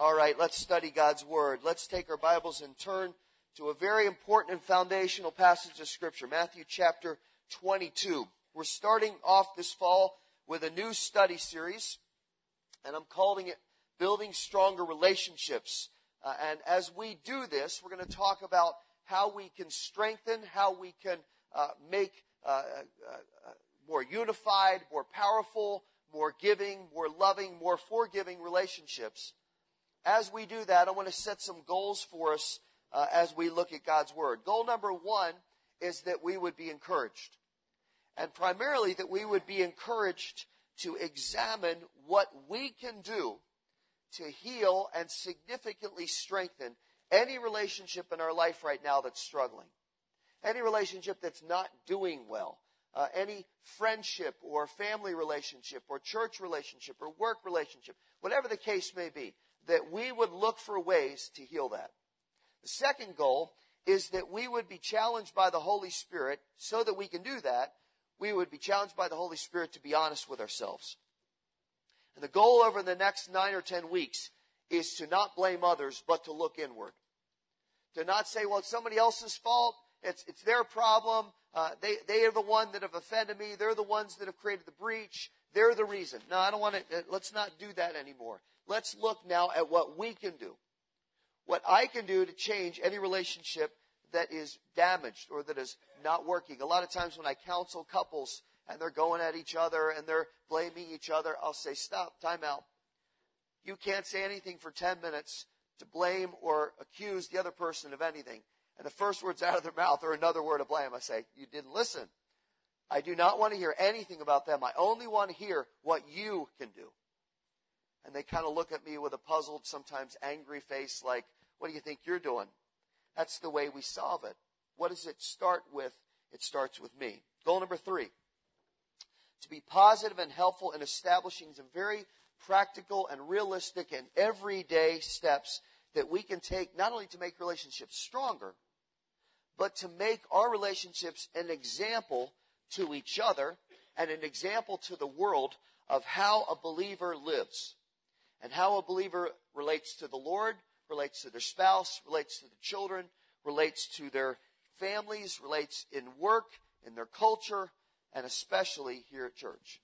All right, let's study God's Word. Let's take our Bibles and turn to a very important and foundational passage of Scripture, Matthew chapter 22. We're starting off this fall with a new study series, and I'm calling it Building Stronger Relationships. Uh, and as we do this, we're going to talk about how we can strengthen, how we can uh, make uh, uh, uh more unified, more powerful, more giving, more loving, more forgiving relationships. As we do that, I want to set some goals for us uh, as we look at God's Word. Goal number one is that we would be encouraged. And primarily that we would be encouraged to examine what we can do to heal and significantly strengthen any relationship in our life right now that's struggling. Any relationship that's not doing well uh, any friendship or family relationship or church relationship or work relationship, whatever the case may be, that we would look for ways to heal that. The second goal is that we would be challenged by the Holy Spirit so that we can do that. We would be challenged by the Holy Spirit to be honest with ourselves. And the goal over the next nine or ten weeks is to not blame others, but to look inward. To not say, well, it's somebody else's fault. It's, it's their problem. Uh, they, they are the one that have offended me. They're the ones that have created the breach. They're the reason. No, I don't want to, uh, let's not do that anymore. Let's look now at what we can do. What I can do to change any relationship that is damaged or that is not working. A lot of times when I counsel couples and they're going at each other and they're blaming each other, I'll say, stop, time out. You can't say anything for 10 minutes to blame or accuse the other person of anything and the first words out of their mouth are another word of blame, I say, You didn't listen. I do not want to hear anything about them. I only want to hear what you can do. And they kind of look at me with a puzzled, sometimes angry face, like, What do you think you're doing? That's the way we solve it. What does it start with? It starts with me. Goal number three to be positive and helpful in establishing some very practical and realistic and everyday steps that we can take not only to make relationships stronger, but to make our relationships an example to each other and an example to the world of how a believer lives and how a believer relates to the Lord, relates to their spouse, relates to the children, relates to their families, relates in work, in their culture, and especially here at church.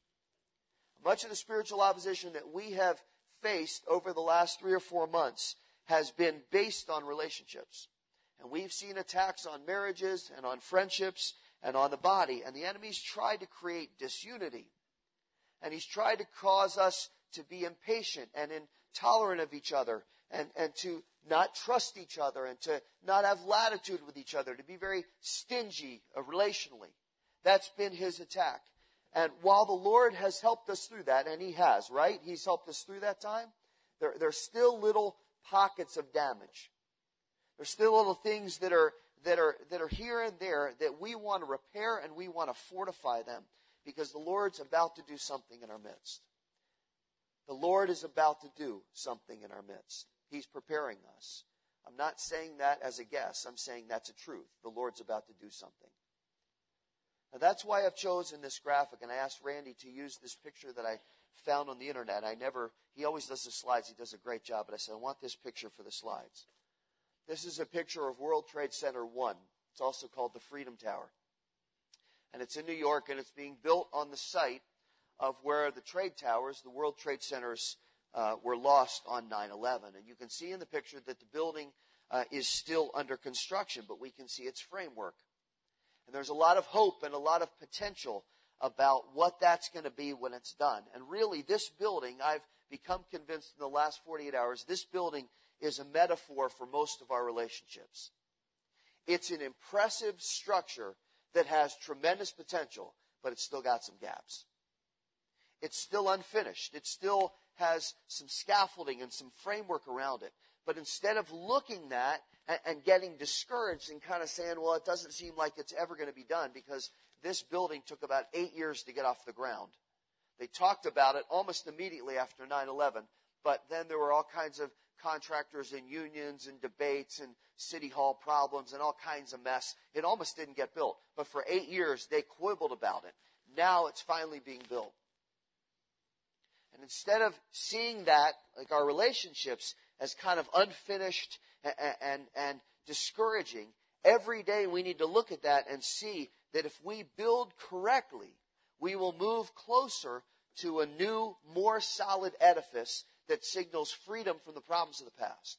Much of the spiritual opposition that we have faced over the last three or four months has been based on relationships. And we've seen attacks on marriages and on friendships and on the body. And the enemy's tried to create disunity. And he's tried to cause us to be impatient and intolerant of each other and, and to not trust each other and to not have latitude with each other, to be very stingy uh, relationally. That's been his attack. And while the Lord has helped us through that, and he has, right? He's helped us through that time, there, there's still little pockets of damage. There's still little things that are, that are, that are here and there that we want to repair and we want to fortify them because the Lord's about to do something in our midst. The Lord is about to do something in our midst. He's preparing us. I'm not saying that as a guess. I'm saying that's a truth. The Lord's about to do something. Now that's why I've chosen this graphic, and I asked Randy to use this picture that I found on the internet. I never, he always does the slides. He does a great job. But I said, I want this picture for the slides. This is a picture of World Trade Center 1. It's also called the Freedom Tower. And it's in New York and it's being built on the site of where the trade towers, the World Trade Centers, uh, were lost on 9 11. And you can see in the picture that the building uh, is still under construction, but we can see its framework. And there's a lot of hope and a lot of potential about what that's going to be when it's done. And really, this building, I've become convinced in the last 48 hours, this building is a metaphor for most of our relationships. It's an impressive structure that has tremendous potential, but it's still got some gaps. It's still unfinished. It still has some scaffolding and some framework around it. But instead of looking at and getting discouraged and kind of saying, well, it doesn't seem like it's ever going to be done because this building took about eight years to get off the ground. They talked about it almost immediately after 9 11, but then there were all kinds of contractors and unions and debates and city hall problems and all kinds of mess. It almost didn't get built. But for eight years, they quibbled about it. Now it's finally being built. And instead of seeing that, like our relationships, as kind of unfinished and, and, and discouraging, every day we need to look at that and see that if we build correctly, we will move closer to a new, more solid edifice that signals freedom from the problems of the past.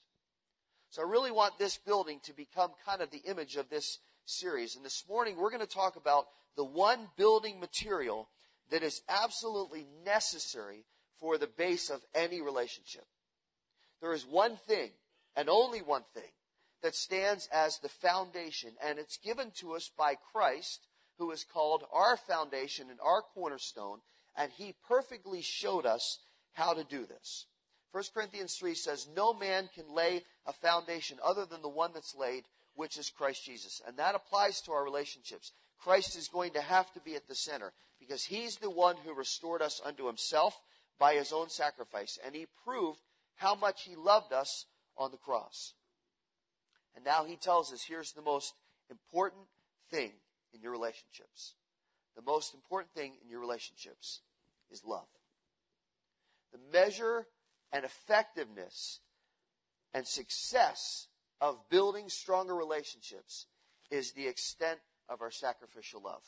So I really want this building to become kind of the image of this series. And this morning we're going to talk about the one building material that is absolutely necessary for the base of any relationship. There is one thing, and only one thing, that stands as the foundation, and it's given to us by Christ, who is called our foundation and our cornerstone, and he perfectly showed us how to do this. 1 Corinthians 3 says, No man can lay a foundation other than the one that's laid, which is Christ Jesus. And that applies to our relationships. Christ is going to have to be at the center because he's the one who restored us unto himself by his own sacrifice. And he proved how much he loved us on the cross. And now he tells us here's the most important thing in your relationships. The most important thing in your relationships is love. The measure and effectiveness and success of building stronger relationships is the extent of our sacrificial love.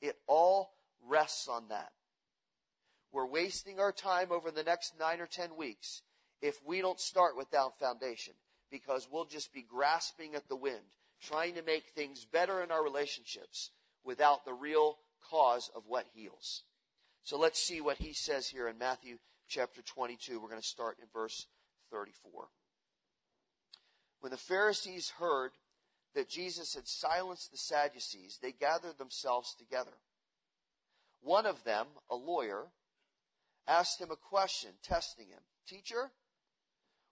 It all rests on that. We're wasting our time over the next nine or ten weeks if we don't start without foundation because we'll just be grasping at the wind, trying to make things better in our relationships without the real cause of what heals. So let's see what he says here in Matthew chapter 22. We're going to start in verse 34. When the Pharisees heard that Jesus had silenced the Sadducees, they gathered themselves together. One of them, a lawyer, asked him a question, testing him Teacher,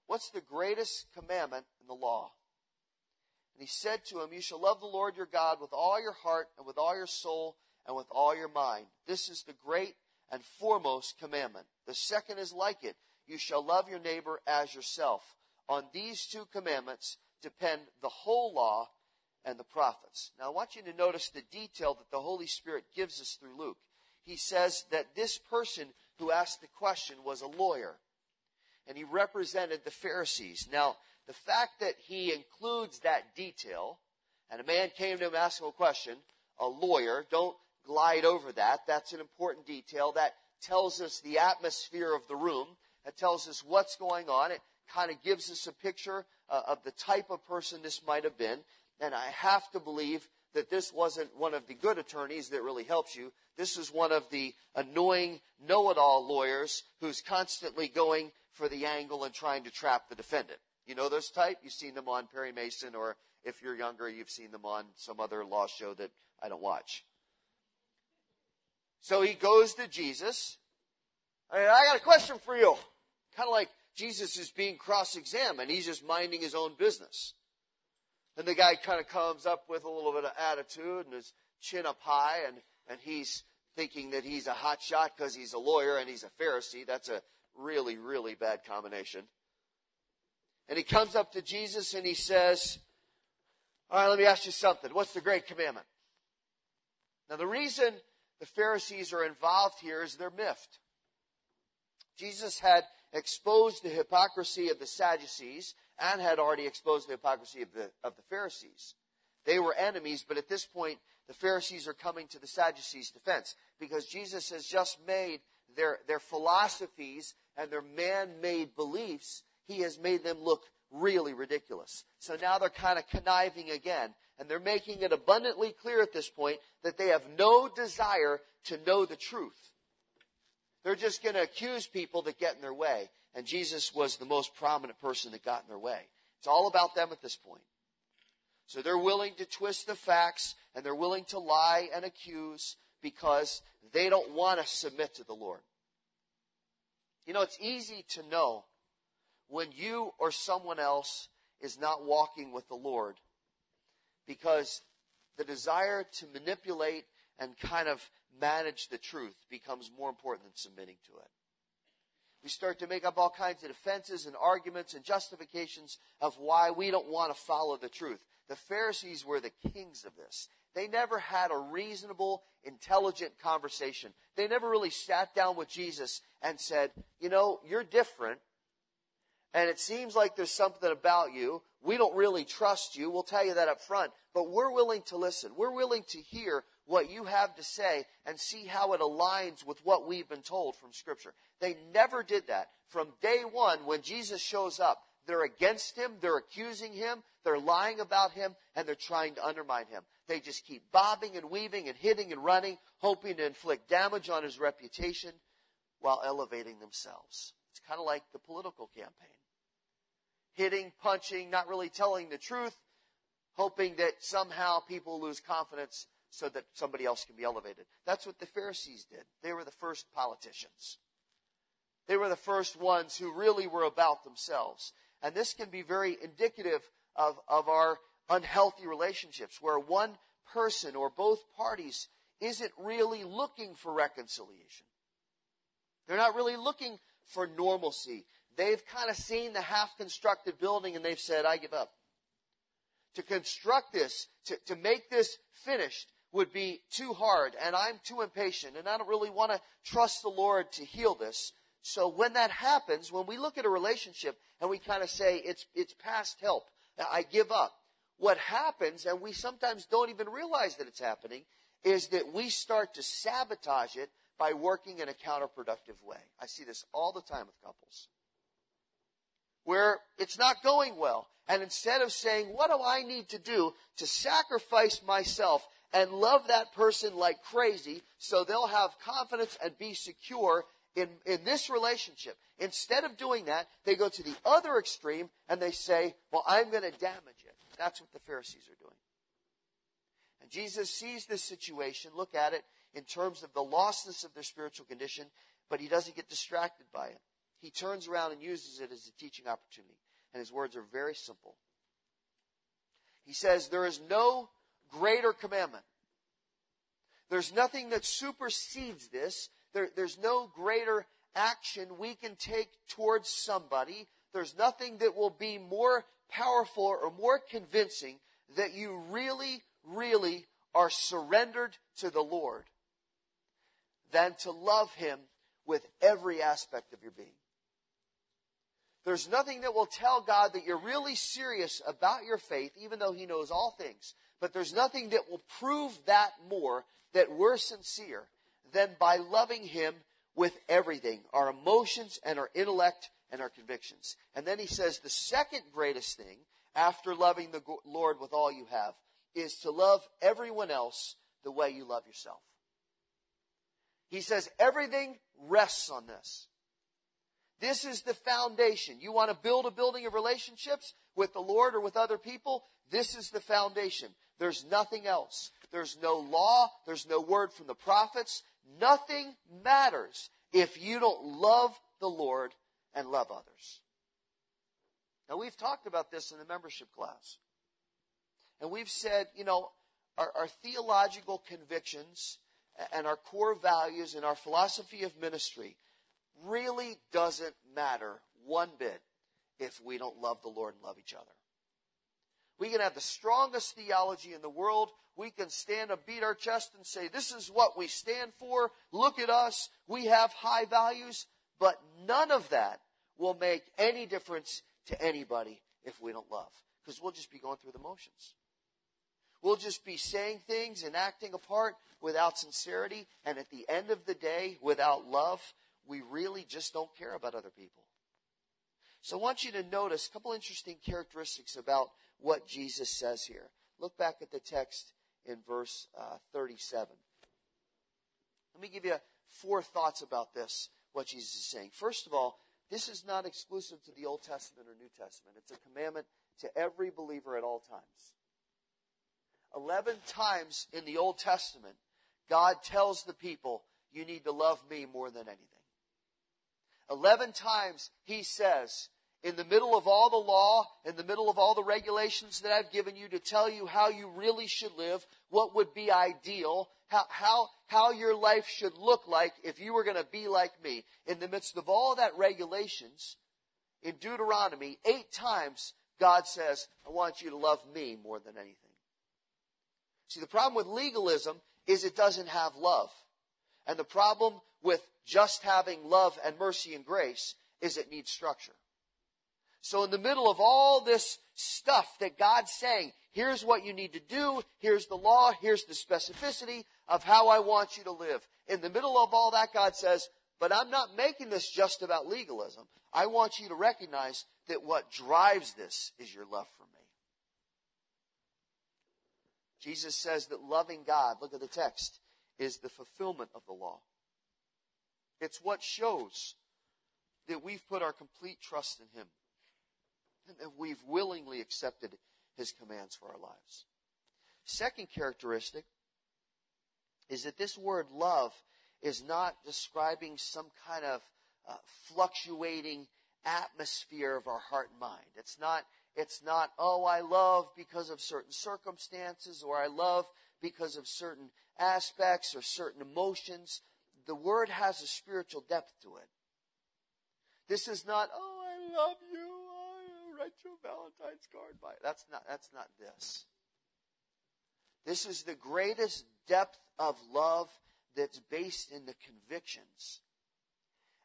what's the greatest commandment in the law? And he said to him, You shall love the Lord your God with all your heart and with all your soul and with all your mind. This is the great and foremost commandment. The second is like it. You shall love your neighbor as yourself. On these two commandments depend the whole law and the prophets. Now I want you to notice the detail that the Holy Spirit gives us through Luke. He says that this person who asked the question was a lawyer and he represented the Pharisees. Now, the fact that he includes that detail, and a man came to him asking a question, a lawyer, don't glide over that. That's an important detail. That tells us the atmosphere of the room. That tells us what's going on. It kind of gives us a picture uh, of the type of person this might have been. And I have to believe that this wasn't one of the good attorneys that really helps you. This is one of the annoying know-it-all lawyers who's constantly going for the angle and trying to trap the defendant. You know those type? You've seen them on Perry Mason, or if you're younger, you've seen them on some other law show that I don't watch. So he goes to Jesus. I, mean, I got a question for you. Kind of like Jesus is being cross-examined. He's just minding his own business. And the guy kind of comes up with a little bit of attitude and his chin up high and, and he's thinking that he's a hot shot because he's a lawyer and he's a Pharisee. That's a really, really bad combination. And he comes up to Jesus and he says, all right, let me ask you something. What's the great commandment? Now the reason the Pharisees are involved here is they're miffed. Jesus had exposed the hypocrisy of the Sadducees and had already exposed the hypocrisy of the, of the Pharisees. They were enemies, but at this point, the Pharisees are coming to the Sadducees' defense because Jesus has just made their, their philosophies and their man-made beliefs, he has made them look really ridiculous. So now they're kind of conniving again. And they're making it abundantly clear at this point that they have no desire to know the truth. They're just going to accuse people that get in their way. And Jesus was the most prominent person that got in their way. It's all about them at this point. So they're willing to twist the facts and they're willing to lie and accuse because they don't want to submit to the Lord. You know, it's easy to know when you or someone else is not walking with the Lord because the desire to manipulate and kind of manage the truth becomes more important than submitting to it. We start to make up all kinds of defenses and arguments and justifications of why we don't want to follow the truth. The Pharisees were the kings of this. They never had a reasonable, intelligent conversation. They never really sat down with Jesus and said, You know, you're different, and it seems like there's something about you. We don't really trust you. We'll tell you that up front, but we're willing to listen. We're willing to hear what you have to say and see how it aligns with what we've been told from Scripture. They never did that. From day one, when Jesus shows up, they're against him, they're accusing him, they're lying about him, and they're trying to undermine him. They just keep bobbing and weaving and hitting and running, hoping to inflict damage on his reputation while elevating themselves. It's kind of like the political campaign. Hitting, punching, not really telling the truth, hoping that somehow people lose confidence so that somebody else can be elevated. That's what the Pharisees did. They were the first politicians. They were the first ones who really were about themselves. And this can be very indicative of, of our unhealthy relationships where one person or both parties isn't really looking for reconciliation. They're not really looking for normalcy. They've kind of seen the half constructed building and they've said, I give up. To construct this, to, to make this finished, would be too hard, and I'm too impatient, and I don't really want to trust the Lord to heal this. So when that happens, when we look at a relationship and we kind of say, it's, it's past help, I give up, what happens, and we sometimes don't even realize that it's happening, is that we start to sabotage it by working in a counterproductive way. I see this all the time with couples. Where it's not going well. And instead of saying, what do I need to do to sacrifice myself and love that person like crazy so they'll have confidence and be secure in, in this relationship. Instead of doing that, they go to the other extreme and they say, well, I'm going to damage it. That's what the Pharisees are doing. And Jesus sees this situation, look at it in terms of the lostness of their spiritual condition, but he doesn't get distracted by it. He turns around and uses it as a teaching opportunity. And his words are very simple. He says, There is no greater commandment. There's nothing that supersedes this. There, there's no greater action we can take towards somebody. There's nothing that will be more powerful or more convincing that you really, really are surrendered to the Lord than to love Him with every aspect of your being. There's nothing that will tell God that you're really serious about your faith, even though He knows all things. But there's nothing that will prove that more that we're sincere than by loving Him with everything our emotions and our intellect and our convictions. And then He says the second greatest thing after loving the Lord with all you have is to love everyone else the way you love yourself. He says everything rests on this. This is the foundation. You want to build a building of relationships with the Lord or with other people? This is the foundation. There's nothing else. There's no law. There's no word from the prophets. Nothing matters if you don't love the Lord and love others. Now, we've talked about this in the membership class. And we've said, you know, our, our theological convictions and our core values and our philosophy of ministry really doesn't matter one bit if we don't love the Lord and love each other. We can have the strongest theology in the world. We can stand and beat our chest and say, this is what we stand for. Look at us. We have high values. But none of that will make any difference to anybody if we don't love. Because we'll just be going through the motions. We'll just be saying things and acting a part without sincerity. And at the end of the day, without love, we really just don't care about other people. So I want you to notice a couple interesting characteristics about what Jesus says here. Look back at the text in verse uh, 37. Let me give you four thoughts about this, what Jesus is saying. First of all, this is not exclusive to the Old Testament or New Testament. It's a commandment to every believer at all times. Eleven times in the Old Testament, God tells the people, you need to love me more than anything. Eleven times he says, in the middle of all the law, in the middle of all the regulations that I've given you to tell you how you really should live, what would be ideal, how, how, how your life should look like if you were going to be like me. In the midst of all that regulations, in Deuteronomy, eight times God says, I want you to love me more than anything. See, the problem with legalism is it doesn't have love. And the problem with just having love and mercy and grace is it needs structure. So in the middle of all this stuff that God's saying, here's what you need to do, here's the law, here's the specificity of how I want you to live. In the middle of all that, God says, but I'm not making this just about legalism. I want you to recognize that what drives this is your love for me. Jesus says that loving God, look at the text, is the fulfillment of the law. It's what shows that we've put our complete trust in Him and that we've willingly accepted His commands for our lives. Second characteristic is that this word love is not describing some kind of uh, fluctuating atmosphere of our heart and mind. It's not, it's not, oh, I love because of certain circumstances or I love because of certain aspects or certain emotions. The word has a spiritual depth to it. This is not, oh, I love you. Write you a Valentine's card. By that's not that's not this. This is the greatest depth of love that's based in the convictions.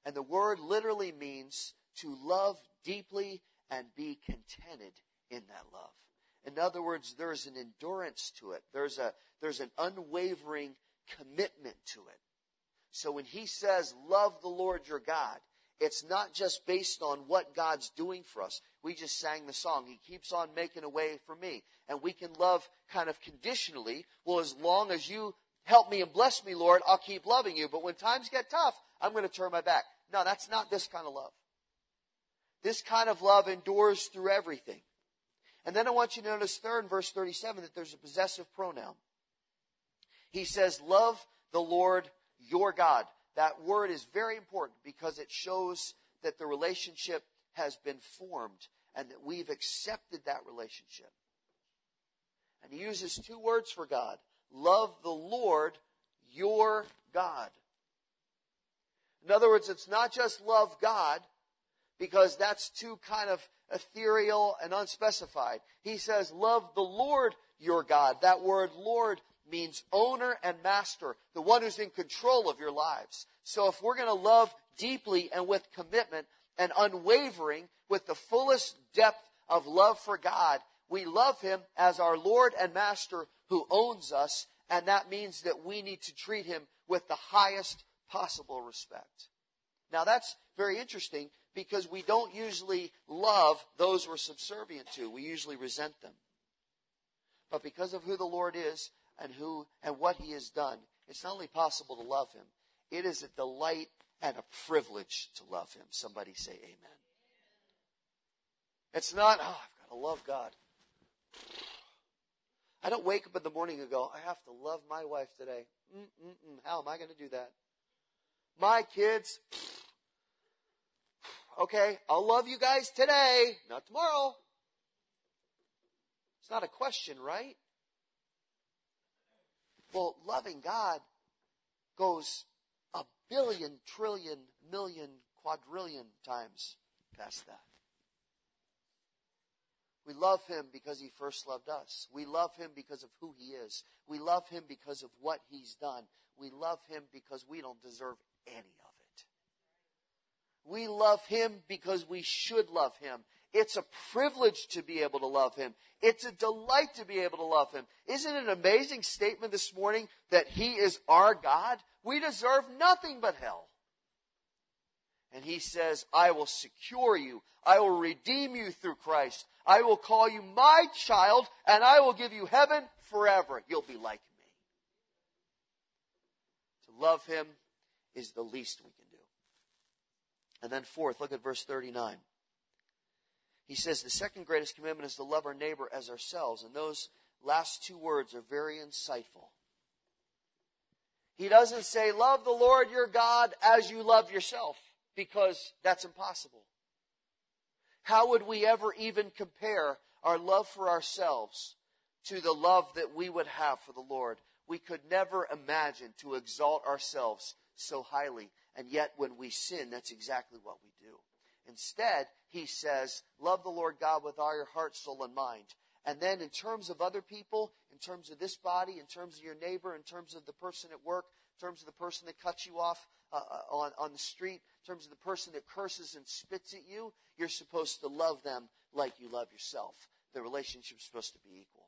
And the word literally means to love deeply and be contented in that love. In other words, there's an endurance to it. There's a there's an unwavering commitment to it. So when he says, love the Lord your God, it's not just based on what God's doing for us. We just sang the song, He keeps on making a way for me. And we can love kind of conditionally. Well, as long as you help me and bless me, Lord, I'll keep loving you. But when times get tough, I'm going to turn my back. No, that's not this kind of love. This kind of love endures through everything. And then I want you to notice third in verse 37 that there's a possessive pronoun. He says, Love the Lord your God. That word is very important because it shows that the relationship has been formed and that we've accepted that relationship. And he uses two words for God love the Lord your God. In other words, it's not just love God, because that's too kind of ethereal and unspecified. He says, love the Lord your God. That word Lord means owner and master, the one who's in control of your lives. So if we're going to love deeply and with commitment and unwavering with the fullest depth of love for God, we love him as our Lord and master who owns us, and that means that we need to treat him with the highest possible respect. Now that's very interesting because we don't usually love those we're subservient to. We usually resent them. But because of who the Lord is and who and what he has done, it's not only possible to love him, it is a delight and a privilege to love him. Somebody say amen. It's not, oh, I've got to love God. I don't wake up in the morning and go, I have to love my wife today. Mm-mm-mm. How am I going to do that? My kids, okay, I'll love you guys today, not tomorrow. It's not a question, right? Well, loving God goes billion, trillion, million, quadrillion times past that. We love him because he first loved us. We love him because of who he is. We love him because of what he's done. We love him because we don't deserve any of it. We love him because we should love him. It's a privilege to be able to love him. It's a delight to be able to love him. Isn't it an amazing statement this morning that he is our God? We deserve nothing but hell. And he says, I will secure you. I will redeem you through Christ. I will call you my child and I will give you heaven forever. You'll be like me. To love him is the least we can do. And then fourth, look at verse 39. He says the second greatest commandment is to love our neighbor as ourselves. And those last two words are very insightful. He doesn't say, love the Lord your God as you love yourself, because that's impossible. How would we ever even compare our love for ourselves to the love that we would have for the Lord? We could never imagine to exalt ourselves so highly. And yet, when we sin, that's exactly what we do. Instead, he says, Love the Lord God with all your heart, soul, and mind. And then, in terms of other people, in terms of this body, in terms of your neighbor, in terms of the person at work, in terms of the person that cuts you off uh, uh, on, on the street, in terms of the person that curses and spits at you, you're supposed to love them like you love yourself. The relationship's supposed to be equal.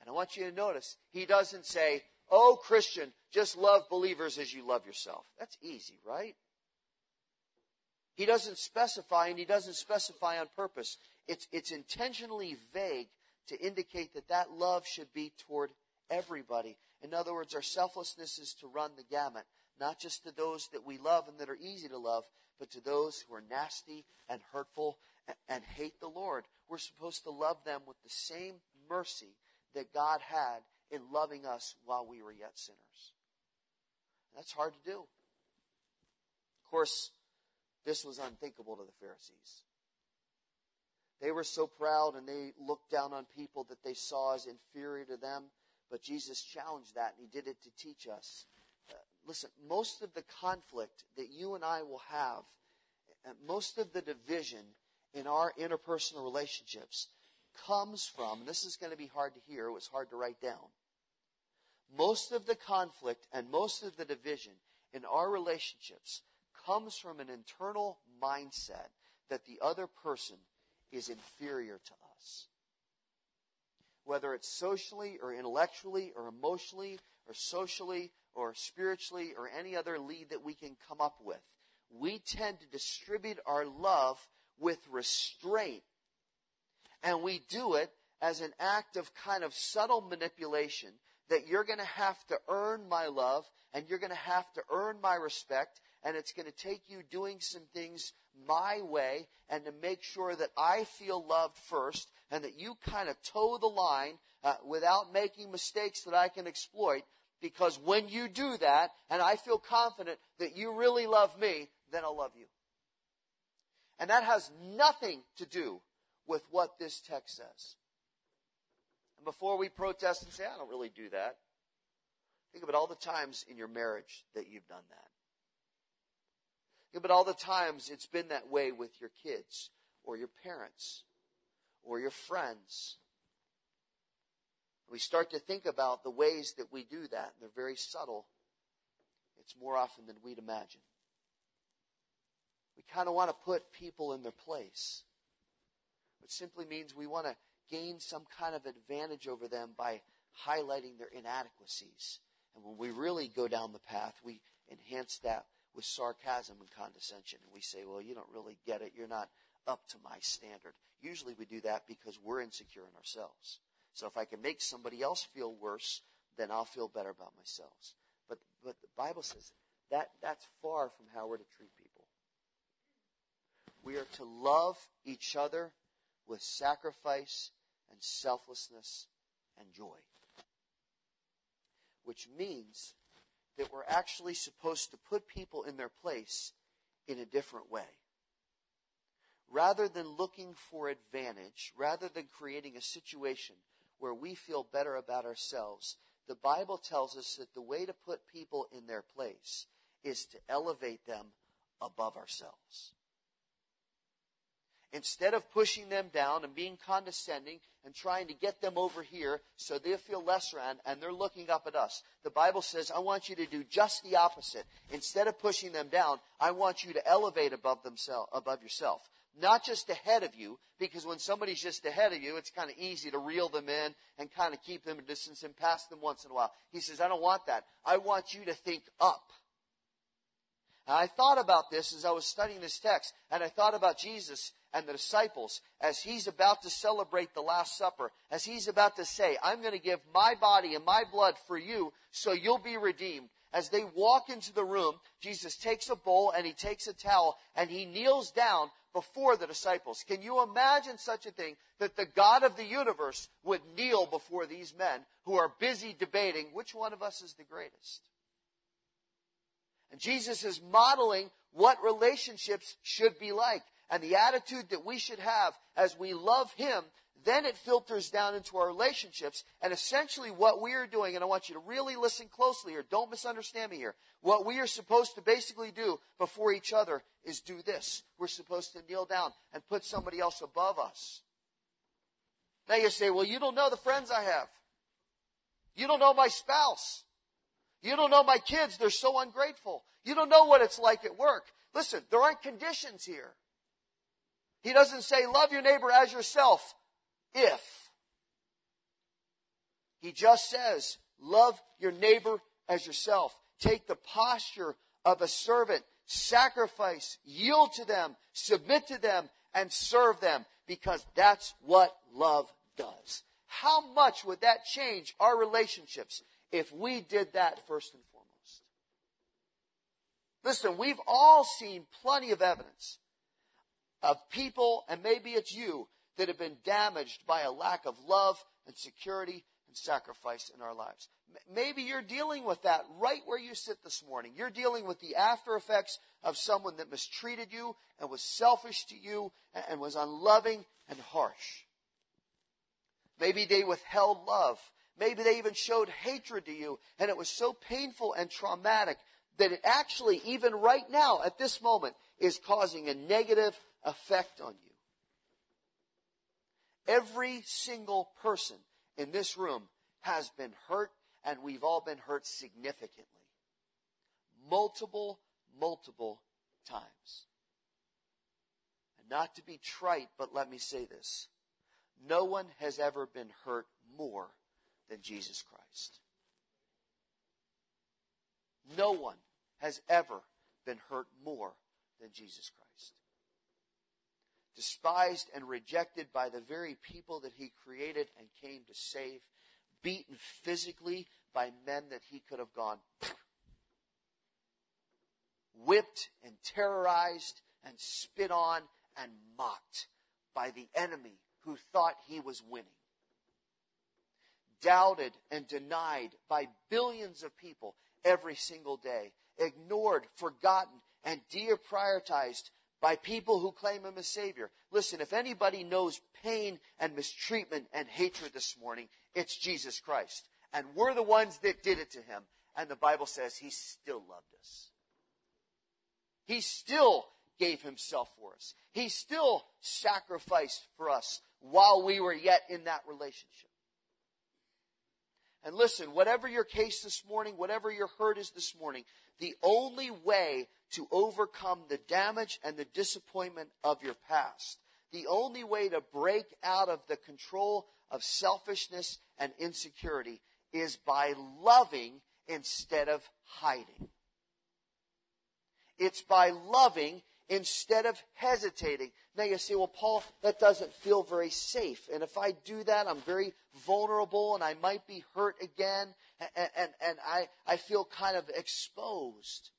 And I want you to notice, he doesn't say, Oh, Christian, just love believers as you love yourself. That's easy, right? He doesn't specify, and he doesn't specify on purpose. It's, it's intentionally vague to indicate that that love should be toward everybody. In other words, our selflessness is to run the gamut, not just to those that we love and that are easy to love, but to those who are nasty and hurtful and, and hate the Lord. We're supposed to love them with the same mercy that God had in loving us while we were yet sinners. That's hard to do. Of course, this was unthinkable to the Pharisees. They were so proud and they looked down on people that they saw as inferior to them. But Jesus challenged that and he did it to teach us. Uh, listen, most of the conflict that you and I will have, uh, most of the division in our interpersonal relationships comes from, and this is going to be hard to hear, it was hard to write down. Most of the conflict and most of the division in our relationships comes from an internal mindset that the other person is inferior to us. Whether it's socially or intellectually or emotionally or socially or spiritually or any other lead that we can come up with, we tend to distribute our love with restraint. And we do it as an act of kind of subtle manipulation that you're going to have to earn my love and you're going to have to earn my respect and it's going to take you doing some things my way and to make sure that I feel loved first and that you kind of toe the line uh, without making mistakes that I can exploit. Because when you do that, and I feel confident that you really love me, then I'll love you. And that has nothing to do with what this text says. And before we protest and say, I don't really do that, think about all the times in your marriage that you've done that. But all the times it's been that way with your kids or your parents or your friends. We start to think about the ways that we do that, they're very subtle. It's more often than we'd imagine. We kind of want to put people in their place, which simply means we want to gain some kind of advantage over them by highlighting their inadequacies. And when we really go down the path, we enhance that with sarcasm and condescension. And we say, well, you don't really get it. You're not up to my standard. Usually we do that because we're insecure in ourselves. So if I can make somebody else feel worse, then I'll feel better about myself. But, but the Bible says that that's far from how we're to treat people. We are to love each other with sacrifice and selflessness and joy. Which means that we're actually supposed to put people in their place in a different way. Rather than looking for advantage, rather than creating a situation where we feel better about ourselves, the Bible tells us that the way to put people in their place is to elevate them above ourselves. Instead of pushing them down and being condescending and trying to get them over here so they feel lesser and, and they're looking up at us, the Bible says, I want you to do just the opposite. Instead of pushing them down, I want you to elevate above themselves, above yourself. Not just ahead of you, because when somebody's just ahead of you, it's kind of easy to reel them in and kind of keep them a distance and pass them once in a while. He says, I don't want that. I want you to think up. And I thought about this as I was studying this text, and I thought about Jesus and the disciples as he's about to celebrate the Last Supper, as he's about to say, I'm going to give my body and my blood for you so you'll be redeemed. As they walk into the room, Jesus takes a bowl and he takes a towel and he kneels down before the disciples. Can you imagine such a thing that the God of the universe would kneel before these men who are busy debating which one of us is the greatest? And Jesus is modeling what relationships should be like and the attitude that we should have as we love Him, then it filters down into our relationships. And essentially, what we are doing, and I want you to really listen closely here, don't misunderstand me here. What we are supposed to basically do before each other is do this. We're supposed to kneel down and put somebody else above us. Now you say, well, you don't know the friends I have. You don't know my spouse. You don't know my kids. They're so ungrateful. You don't know what it's like at work. Listen, there aren't conditions here. He doesn't say, love your neighbor as yourself if. He just says, love your neighbor as yourself. Take the posture of a servant, sacrifice, yield to them, submit to them, and serve them because that's what love does. How much would that change our relationships if we did that first and foremost? Listen, we've all seen plenty of evidence of people, and maybe it's you, that have been damaged by a lack of love and security and sacrifice in our lives. Maybe you're dealing with that right where you sit this morning. You're dealing with the after effects of someone that mistreated you and was selfish to you and was unloving and harsh. Maybe they withheld love. Maybe they even showed hatred to you and it was so painful and traumatic that it actually, even right now, at this moment, is causing a negative effect on you. Every single person in this room has been hurt, and we've all been hurt significantly. Multiple, multiple times. And not to be trite, but let me say this. No one has ever been hurt more than Jesus Christ. No one has ever been hurt more than Jesus Christ. Despised and rejected by the very people that he created and came to save, beaten physically by men that he could have gone, whipped and terrorized and spit on and mocked by the enemy who thought he was winning. Doubted and denied by billions of people every single day. Ignored, forgotten, and deprioritized by people who claim him as Savior. Listen, if anybody knows pain and mistreatment and hatred this morning, it's Jesus Christ. And we're the ones that did it to him. And the Bible says he still loved us. He still gave himself for us. He still sacrificed for us while we were yet in that relationship. And listen, whatever your case this morning, whatever your hurt is this morning, the only way to overcome the damage and the disappointment of your past, the only way to break out of the control of selfishness and insecurity is by loving instead of hiding. It's by loving instead of hesitating. Now you say, well, Paul, that doesn't feel very safe. And if I do that, I'm very vulnerable and I might be hurt again. And, and, and I, I feel kind of exposed.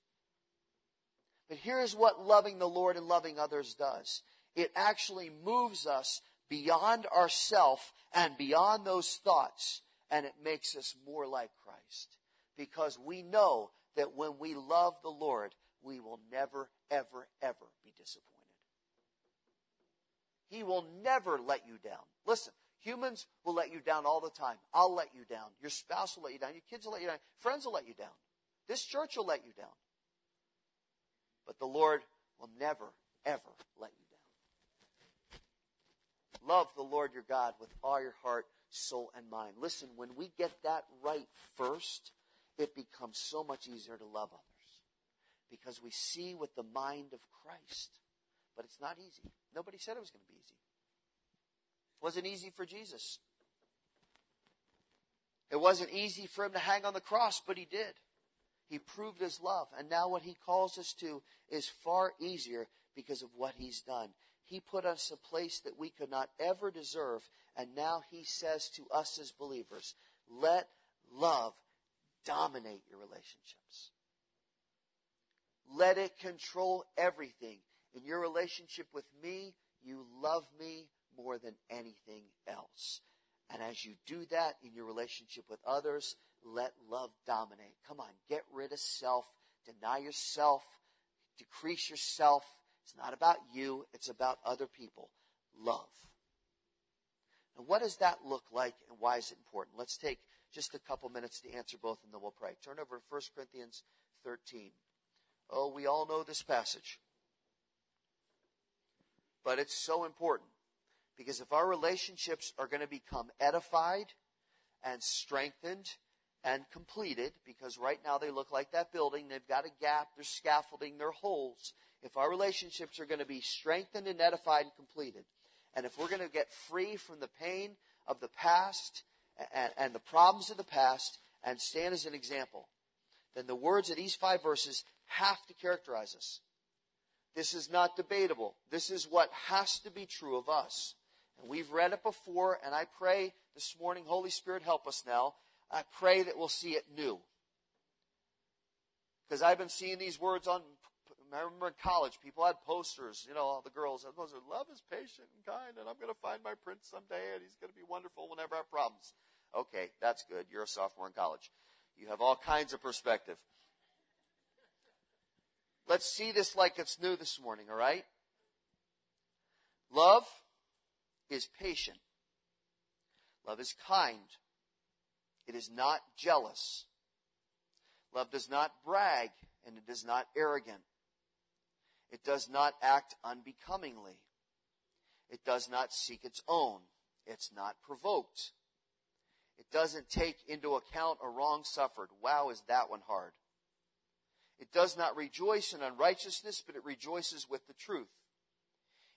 But here's what loving the Lord and loving others does. It actually moves us beyond ourself and beyond those thoughts. And it makes us more like Christ. Because we know that when we love the Lord, we will never, ever, ever be disappointed. He will never let you down. Listen, humans will let you down all the time. I'll let you down. Your spouse will let you down. Your kids will let you down. Friends will let you down. This church will let you down. But the Lord will never, ever let you down. Love the Lord your God with all your heart, soul, and mind. Listen, when we get that right first, it becomes so much easier to love others because we see with the mind of Christ. But it's not easy. Nobody said it was going to be easy. It wasn't easy for Jesus. It wasn't easy for him to hang on the cross, but he did. He proved his love. And now what he calls us to is far easier because of what he's done. He put us a place that we could not ever deserve. And now he says to us as believers, let love dominate your relationships. Let it control everything. In your relationship with me, you love me more than anything else. And as you do that in your relationship with others, let love dominate. Come on, get rid of self, deny yourself, decrease yourself. It's not about you, it's about other people. Love. And what does that look like and why is it important? Let's take just a couple minutes to answer both and then we'll pray. Turn over to 1 Corinthians 13. Oh, we all know this passage. But it's so important because if our relationships are going to become edified and strengthened and completed, because right now they look like that building. They've got a gap, they're scaffolding, they're holes. If our relationships are going to be strengthened and edified and completed, and if we're going to get free from the pain of the past and, and the problems of the past and stand as an example, then the words of these five verses have to characterize us. This is not debatable. This is what has to be true of us. And we've read it before, and I pray this morning, Holy Spirit, help us now. I pray that we'll see it new. Because I've been seeing these words on, I remember in college, people had posters, you know, all the girls had posters, love is patient and kind, and I'm going to find my prince someday, and he's going to be wonderful whenever I have problems. Okay, that's good. You're a sophomore in college. You have all kinds of perspective. Let's see this like it's new this morning, all right? Love is patient. Love is kind. It is not jealous. Love does not brag and it is not arrogant. It does not act unbecomingly. It does not seek its own. It's not provoked. It doesn't take into account a wrong suffered. Wow, is that one hard. It does not rejoice in unrighteousness, but it rejoices with the truth.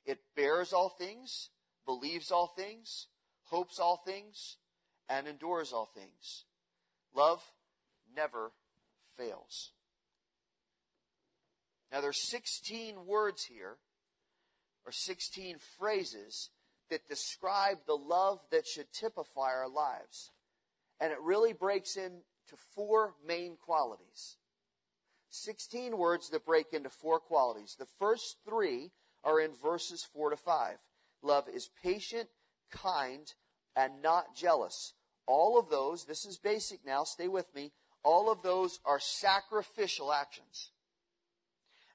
It bears all things, believes all things, hopes all things, and endures all things. Love never fails. Now there's 16 words here, or 16 phrases that describe the love that should typify our lives. And it really breaks into four main qualities. 16 words that break into four qualities. The first three are in verses 4 to 5. Love is patient, kind, and not jealous. All of those, this is basic now, stay with me, all of those are sacrificial actions.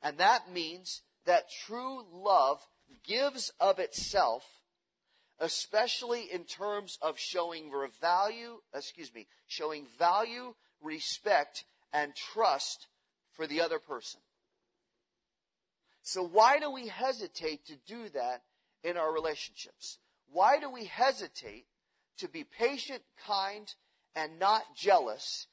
And that means that true love gives of itself, especially in terms of showing value, excuse me, showing value, respect, and trust for the other person. So why do we hesitate to do that in our relationships? Why do we hesitate to be patient, kind, and not jealous,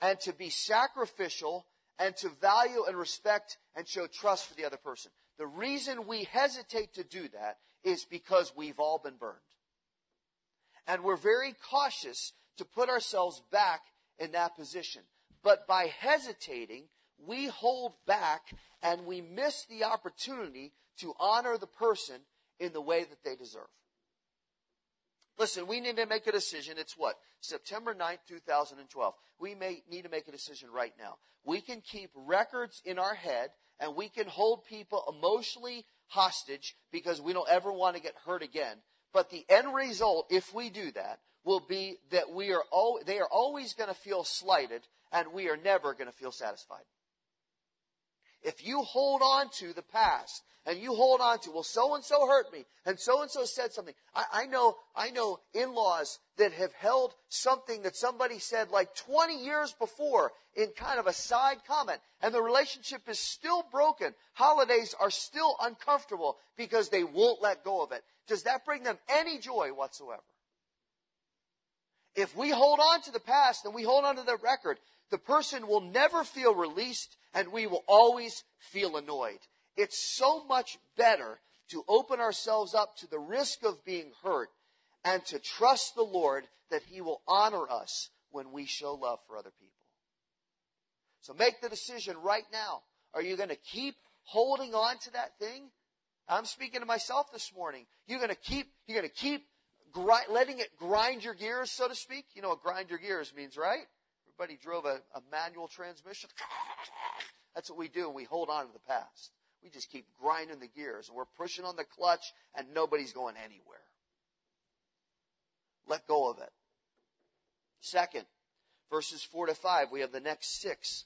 and to be sacrificial, and to value and respect and show trust for the other person? The reason we hesitate to do that is because we've all been burned. And we're very cautious to put ourselves back in that position. But by hesitating, we hold back and we miss the opportunity to honor the person in the way that they deserve. Listen, we need to make a decision. It's what? September 9th, 2012. We may need to make a decision right now. We can keep records in our head and we can hold people emotionally hostage because we don't ever want to get hurt again. But the end result, if we do that, will be that we are all, they are always going to feel slighted and we are never going to feel satisfied. If you hold on to the past and you hold on to, well, so and so hurt me and so and so said something. I, I know, I know in-laws that have held something that somebody said like 20 years before in kind of a side comment and the relationship is still broken. Holidays are still uncomfortable because they won't let go of it. Does that bring them any joy whatsoever? If we hold on to the past and we hold on to the record, the person will never feel released and we will always feel annoyed. It's so much better to open ourselves up to the risk of being hurt and to trust the Lord that He will honor us when we show love for other people. So make the decision right now. Are you going to keep holding on to that thing? I'm speaking to myself this morning. You're going to keep, you're going to keep gri- letting it grind your gears, so to speak. You know what grind your gears means, right? Everybody drove a, a manual transmission. That's what we do, and we hold on to the past. We just keep grinding the gears, and we're pushing on the clutch, and nobody's going anywhere. Let go of it. Second, verses 4 to 5, we have the next six.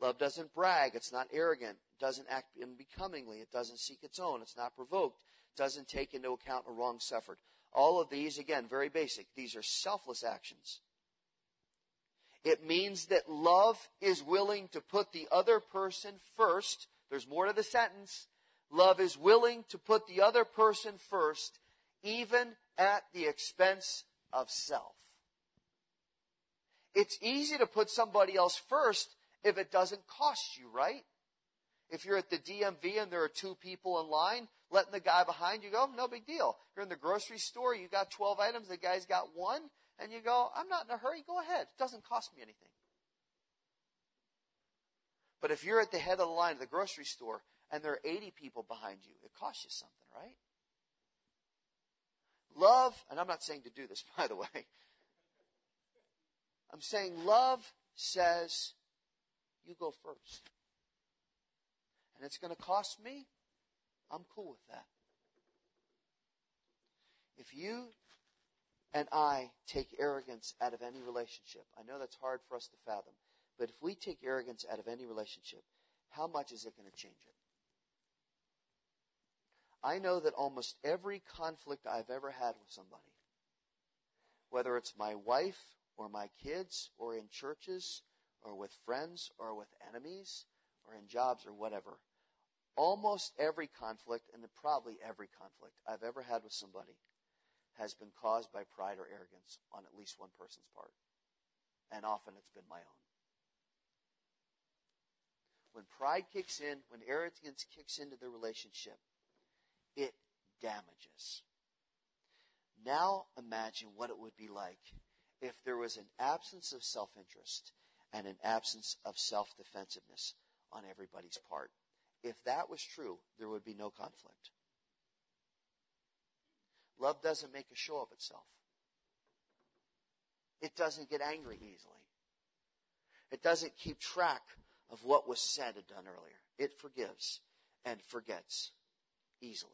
Love doesn't brag. It's not arrogant. It doesn't act unbecomingly. It doesn't seek its own. It's not provoked. It doesn't take into account a wrong suffered. All of these, again, very basic. These are selfless actions. It means that love is willing to put the other person first. There's more to the sentence. Love is willing to put the other person first, even at the expense of self. It's easy to put somebody else first if it doesn't cost you, right? If you're at the DMV and there are two people in line, letting the guy behind you go, no big deal. You're in the grocery store, you got 12 items, the guy's got one, and you go, I'm not in a hurry, go ahead. It doesn't cost me anything. But if you're at the head of the line of the grocery store and there are 80 people behind you, it costs you something, right? Love, and I'm not saying to do this, by the way. I'm saying love says, you go first. And it's going to cost me. I'm cool with that. If you and I take arrogance out of any relationship, I know that's hard for us to fathom, but if we take arrogance out of any relationship, how much is it going to change it? I know that almost every conflict I've ever had with somebody, whether it's my wife or my kids or in churches or with friends or with enemies or in jobs or whatever, almost every conflict and probably every conflict I've ever had with somebody has been caused by pride or arrogance on at least one person's part. And often it's been my own. When pride kicks in, when arrogance kicks into the relationship, it damages. Now imagine what it would be like if there was an absence of self interest and an absence of self defensiveness on everybody's part. If that was true, there would be no conflict. Love doesn't make a show of itself. It doesn't get angry easily. It doesn't keep track of what was said and done earlier. It forgives and forgets easily.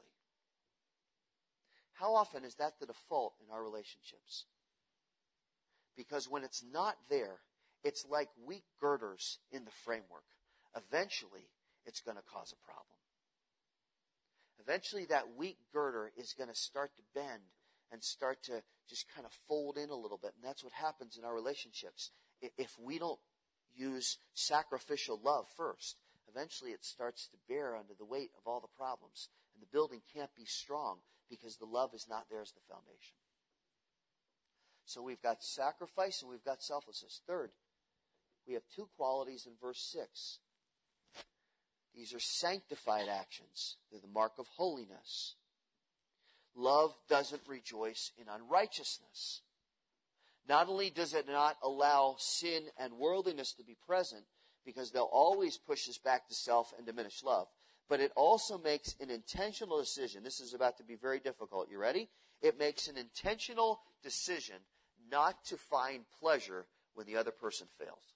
How often is that the default in our relationships? Because when it's not there, it's like weak girders in the framework. Eventually, it's going to cause a problem. Eventually, that weak girder is going to start to bend and start to just kind of fold in a little bit. And that's what happens in our relationships. If we don't use sacrificial love first, eventually it starts to bear under the weight of all the problems. And the building can't be strong because the love is not there as the foundation. So we've got sacrifice and we've got selflessness. Third, we have two qualities in verse 6. These are sanctified actions. They're the mark of holiness. Love doesn't rejoice in unrighteousness. Not only does it not allow sin and worldliness to be present, because they'll always push us back to self and diminish love, but it also makes an intentional decision. This is about to be very difficult. You ready? It makes an intentional decision not to find pleasure when the other person fails.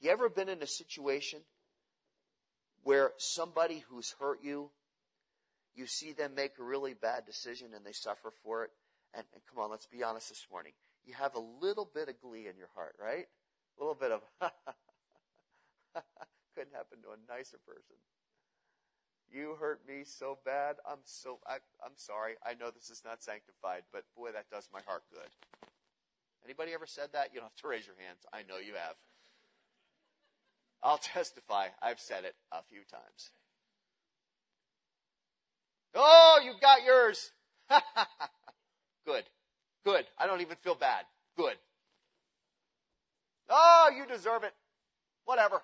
You ever been in a situation where somebody who's hurt you, you see them make a really bad decision and they suffer for it? And, and come on, let's be honest this morning. You have a little bit of glee in your heart, right? A little bit of, couldn't happen to a nicer person. You hurt me so bad. I'm so, I, I'm sorry. I know this is not sanctified, but boy, that does my heart good. Anybody ever said that? You don't have to raise your hands. I know you have. I'll testify. I've said it a few times. Oh, you've got yours. Good. Good. I don't even feel bad. Good. Oh, you deserve it. Whatever.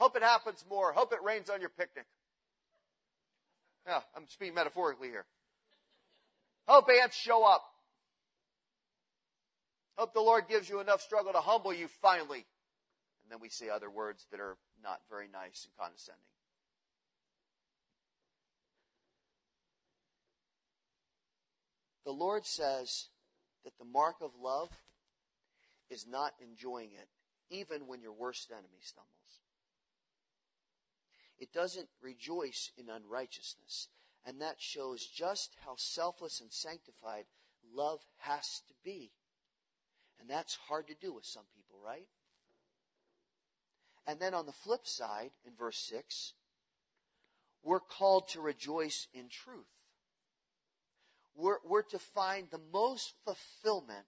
Hope it happens more. Hope it rains on your picnic. Yeah, I'm speaking metaphorically here. Hope ants show up. Hope the Lord gives you enough struggle to humble you finally. And then we say other words that are not very nice and condescending. The Lord says that the mark of love is not enjoying it, even when your worst enemy stumbles. It doesn't rejoice in unrighteousness. And that shows just how selfless and sanctified love has to be. And that's hard to do with some people, right? And then on the flip side, in verse 6, we're called to rejoice in truth. We're, we're to find the most fulfillment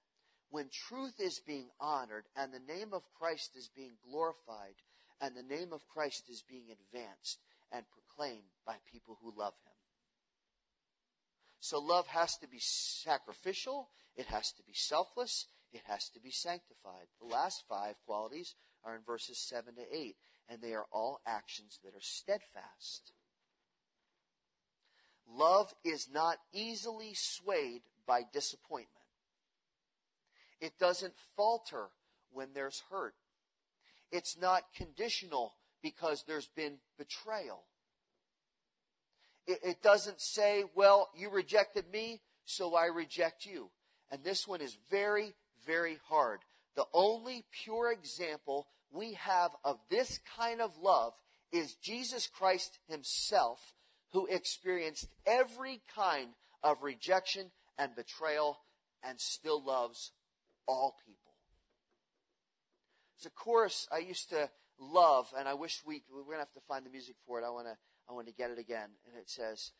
when truth is being honored and the name of Christ is being glorified and the name of Christ is being advanced and proclaimed by people who love him. So love has to be sacrificial, it has to be selfless, it has to be sanctified. The last five qualities are in verses 7 to 8, and they are all actions that are steadfast. Love is not easily swayed by disappointment. It doesn't falter when there's hurt. It's not conditional because there's been betrayal. It, it, doesn't say, well, you rejected me, so I reject you. And this one is very, very hard. The only pure example we have of this kind of love is Jesus Christ himself, who experienced every kind of rejection and betrayal and still loves all people. It's a chorus I used to love, and I wish we we're gonna have to find the music for it. I wanna I want to get it again, and it says,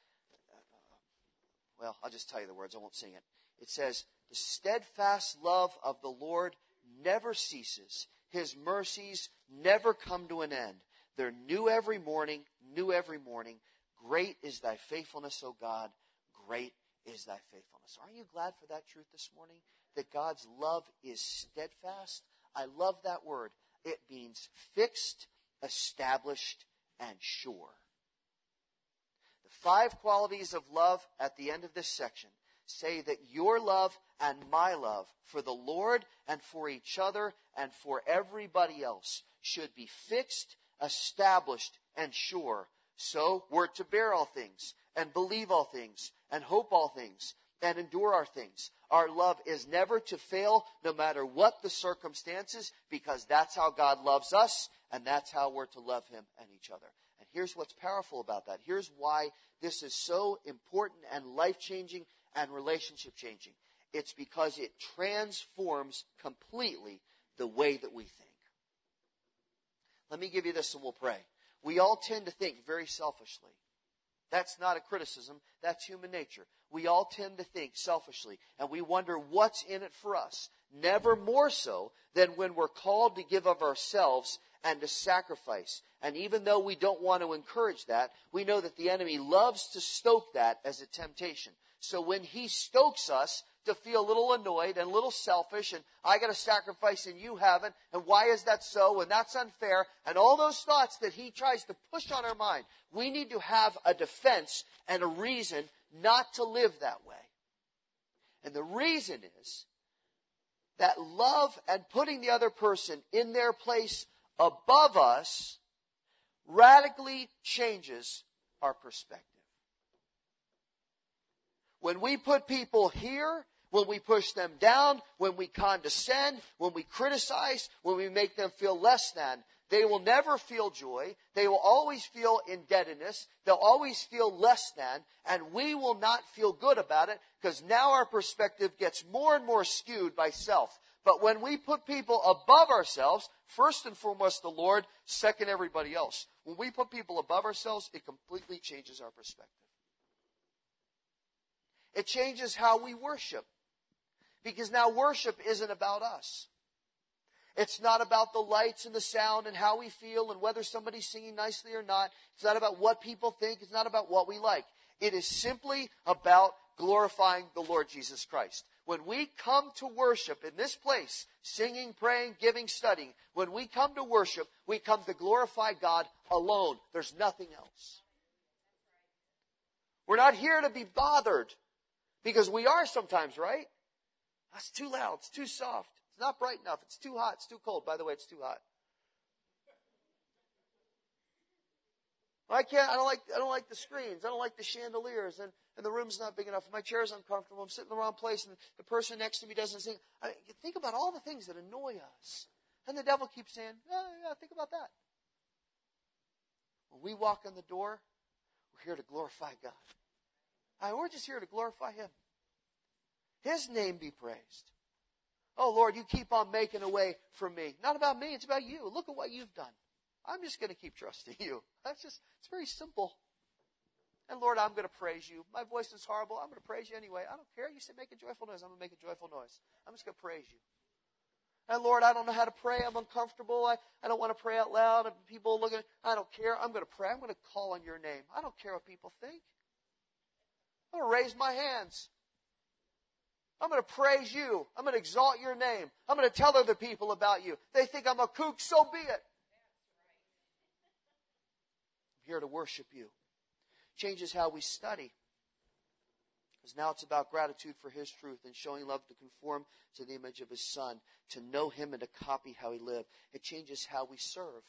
well, I'll just tell you the words. I won't sing it. It says, "The steadfast love of the Lord never ceases; His mercies never come to an end. They're new every morning, new every morning. Great is Thy faithfulness, O God. Great is Thy faithfulness." Aren't you glad for that truth this morning? That God's love is steadfast. I love that word. It means fixed, established, and sure. The five qualities of love at the end of this section say that your love and my love for the Lord and for each other and for everybody else should be fixed, established, and sure. So we're to bear all things and believe all things and hope all things and endure our things. Our love is never to fail no matter what the circumstances because that's how God loves us and that's how we're to love Him and each other. And here's what's powerful about that. Here's why this is so important and life changing and relationship changing. It's because it transforms completely the way that we think. Let me give you this and we'll pray. We all tend to think very selfishly. That's not a criticism. That's human nature. We all tend to think selfishly and we wonder what's in it for us. Never more so than when we're called to give of ourselves and to sacrifice. And even though we don't want to encourage that, we know that the enemy loves to stoke that as a temptation. So when he stokes us to feel a little annoyed and a little selfish and I got to sacrifice and you haven't and why is that so and that's unfair and all those thoughts that he tries to push on our mind. We need to have a defense and a reason not to live that way. And the reason is that love and putting the other person in their place above us radically changes our perspective. When we put people here when we push them down, when we condescend, when we criticize, when we make them feel less than. They will never feel joy. They will always feel indebtedness. They'll always feel less than, and we will not feel good about it because now our perspective gets more and more skewed by self. But when we put people above ourselves, first and foremost the Lord, second everybody else. When we put people above ourselves, it completely changes our perspective. It changes how we worship. Because now worship isn't about us. It's not about the lights and the sound and how we feel and whether somebody's singing nicely or not. It's not about what people think. It's not about what we like. It is simply about glorifying the Lord Jesus Christ. When we come to worship in this place, singing, praying, giving, studying, when we come to worship, we come to glorify God alone. There's nothing else. We're not here to be bothered because we are sometimes, right? That's too loud. It's too soft. It's not bright enough. It's too hot. It's too cold. By the way, it's too hot. I can't, I don't like, I don't like the screens. I don't like the chandeliers and, and the room's not big enough. My chair's uncomfortable. I'm sitting in the wrong place and the person next to me doesn't sing. I mean, think about all the things that annoy us. And the devil keeps saying, yeah, yeah, think about that. When we walk in the door, we're here to glorify God. Mean, we're just here to glorify Him. His name be praised. Oh Lord, you keep on making a way for me. Not about me, it's about you. Look at what you've done. I'm just going to keep trusting you. That's just, it's very simple. And Lord, I'm going to praise you. My voice is horrible. I'm going to praise you anyway. I don't care. You say make a joyful noise. I'm going to make a joyful noise. I'm just going to praise you. And Lord, I don't know how to pray. I'm uncomfortable. I, I don't want to pray out loud. And people looking, I don't care. I'm going to pray. I'm going to call on your name. I don't care what people think. I'm going to raise my hands. I'm going to praise you. I'm going to exalt your name. I'm going to tell other people about you. They think I'm a kook, so be it. I'm here to worship you. Changes how we study. Because now it's about gratitude for His truth and showing love to conform to the image of His Son, to know Him and to copy how He lived. It changes how we serve.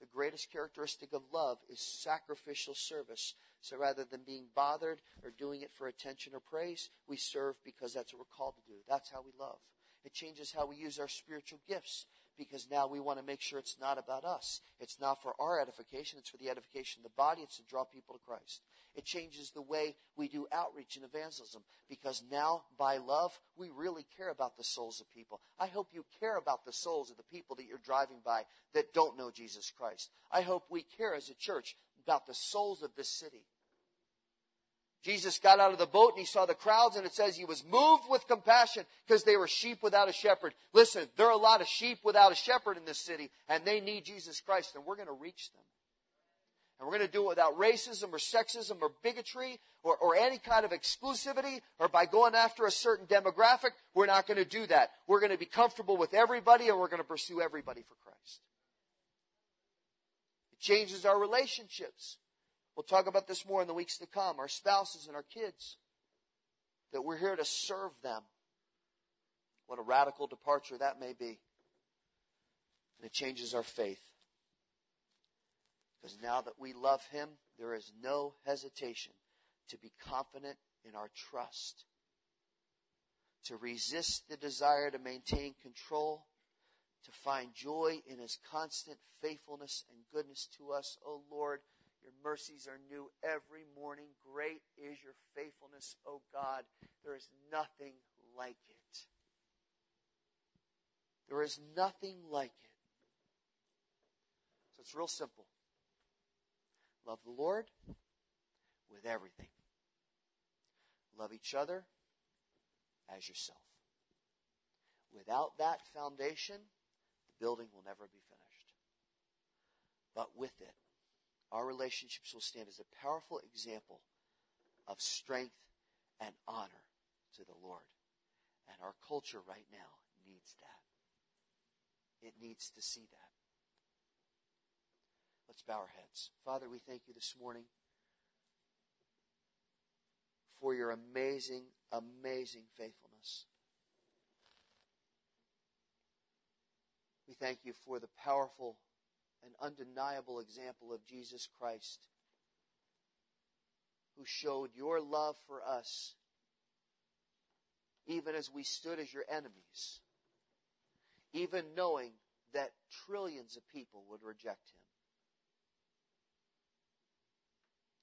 The greatest characteristic of love is sacrificial service. So rather than being bothered or doing it for attention or praise, we serve because that's what we're called to do. That's how we love. It changes how we use our spiritual gifts because now we want to make sure it's not about us. It's not for our edification, it's for the edification of the body, it's to draw people to Christ. It changes the way we do outreach and evangelism because now, by love, we really care about the souls of people. I hope you care about the souls of the people that you're driving by that don't know Jesus Christ. I hope we care as a church about the souls of this city. Jesus got out of the boat and he saw the crowds and it says he was moved with compassion because they were sheep without a shepherd. Listen, there are a lot of sheep without a shepherd in this city and they need Jesus Christ and we're going to reach them. And we're going to do it without racism or sexism or bigotry or, or any kind of exclusivity or by going after a certain demographic. We're not going to do that. We're going to be comfortable with everybody and we're going to pursue everybody for Christ. Changes our relationships. We'll talk about this more in the weeks to come. Our spouses and our kids. That we're here to serve them. What a radical departure that may be. And it changes our faith. Because now that we love Him, there is no hesitation to be confident in our trust, to resist the desire to maintain control, to find joy in His constant faithfulness and goodness to us. O oh Lord, your mercies are new every morning. Great is your faithfulness, O oh God. There is nothing like it. There is nothing like it. So it's real simple. Love the Lord with everything. Love each other as yourself. Without that foundation, building will never be finished. But with it, our relationships will stand as a powerful example of strength and honor to the Lord. And our culture right now needs that. It needs to see that. Let's bow our heads. Father, we thank you this morning for your amazing, amazing faithfulness. We thank you for the powerful and undeniable example of Jesus Christ, who showed your love for us even as we stood as your enemies, even knowing that trillions of people would reject him.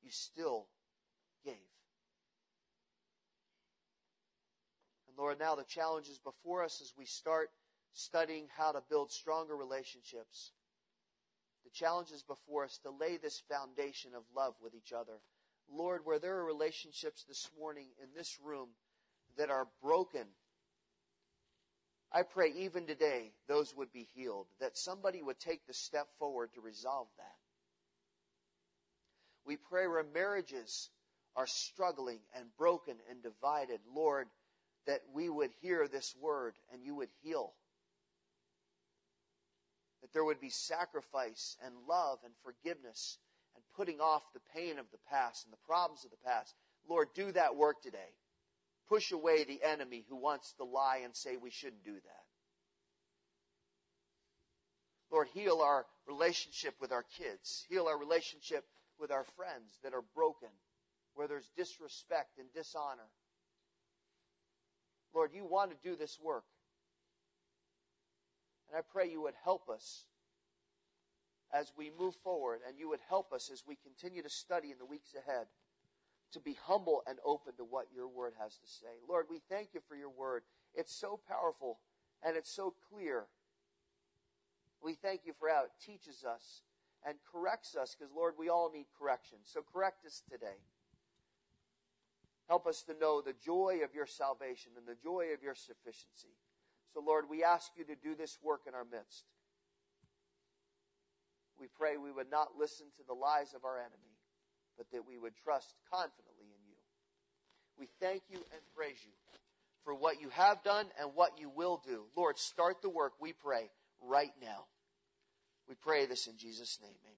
you still gave. And Lord, now the challenge is before us as we start studying how to build stronger relationships. The challenge is before us to lay this foundation of love with each other. Lord, where there are relationships this morning in this room that are broken, I pray even today those would be healed, that somebody would take the step forward to resolve that. We pray where marriages are struggling and broken and divided, Lord, that we would hear this word and you would heal. That there would be sacrifice and love and forgiveness and putting off the pain of the past and the problems of the past. Lord, do that work today. Push away the enemy who wants to lie and say we shouldn't do that. Lord, heal our relationship with our kids. Heal our relationship with our friends that are broken, where there's disrespect and dishonor. Lord, you want to do this work. And I pray you would help us as we move forward, and you would help us as we continue to study in the weeks ahead to be humble and open to what your word has to say. Lord, we thank you for your word. It's so powerful and it's so clear. We thank you for how it teaches us and corrects us because, Lord, we all need correction. So correct us today. Help us to know the joy of your salvation and the joy of your sufficiency. So, Lord, we ask you to do this work in our midst. We pray we would not listen to the lies of our enemy, but that we would trust confidently in you. We thank you and praise you for what you have done and what you will do. Lord, start the work, we pray, right now. We pray this in Jesus' name. Amen.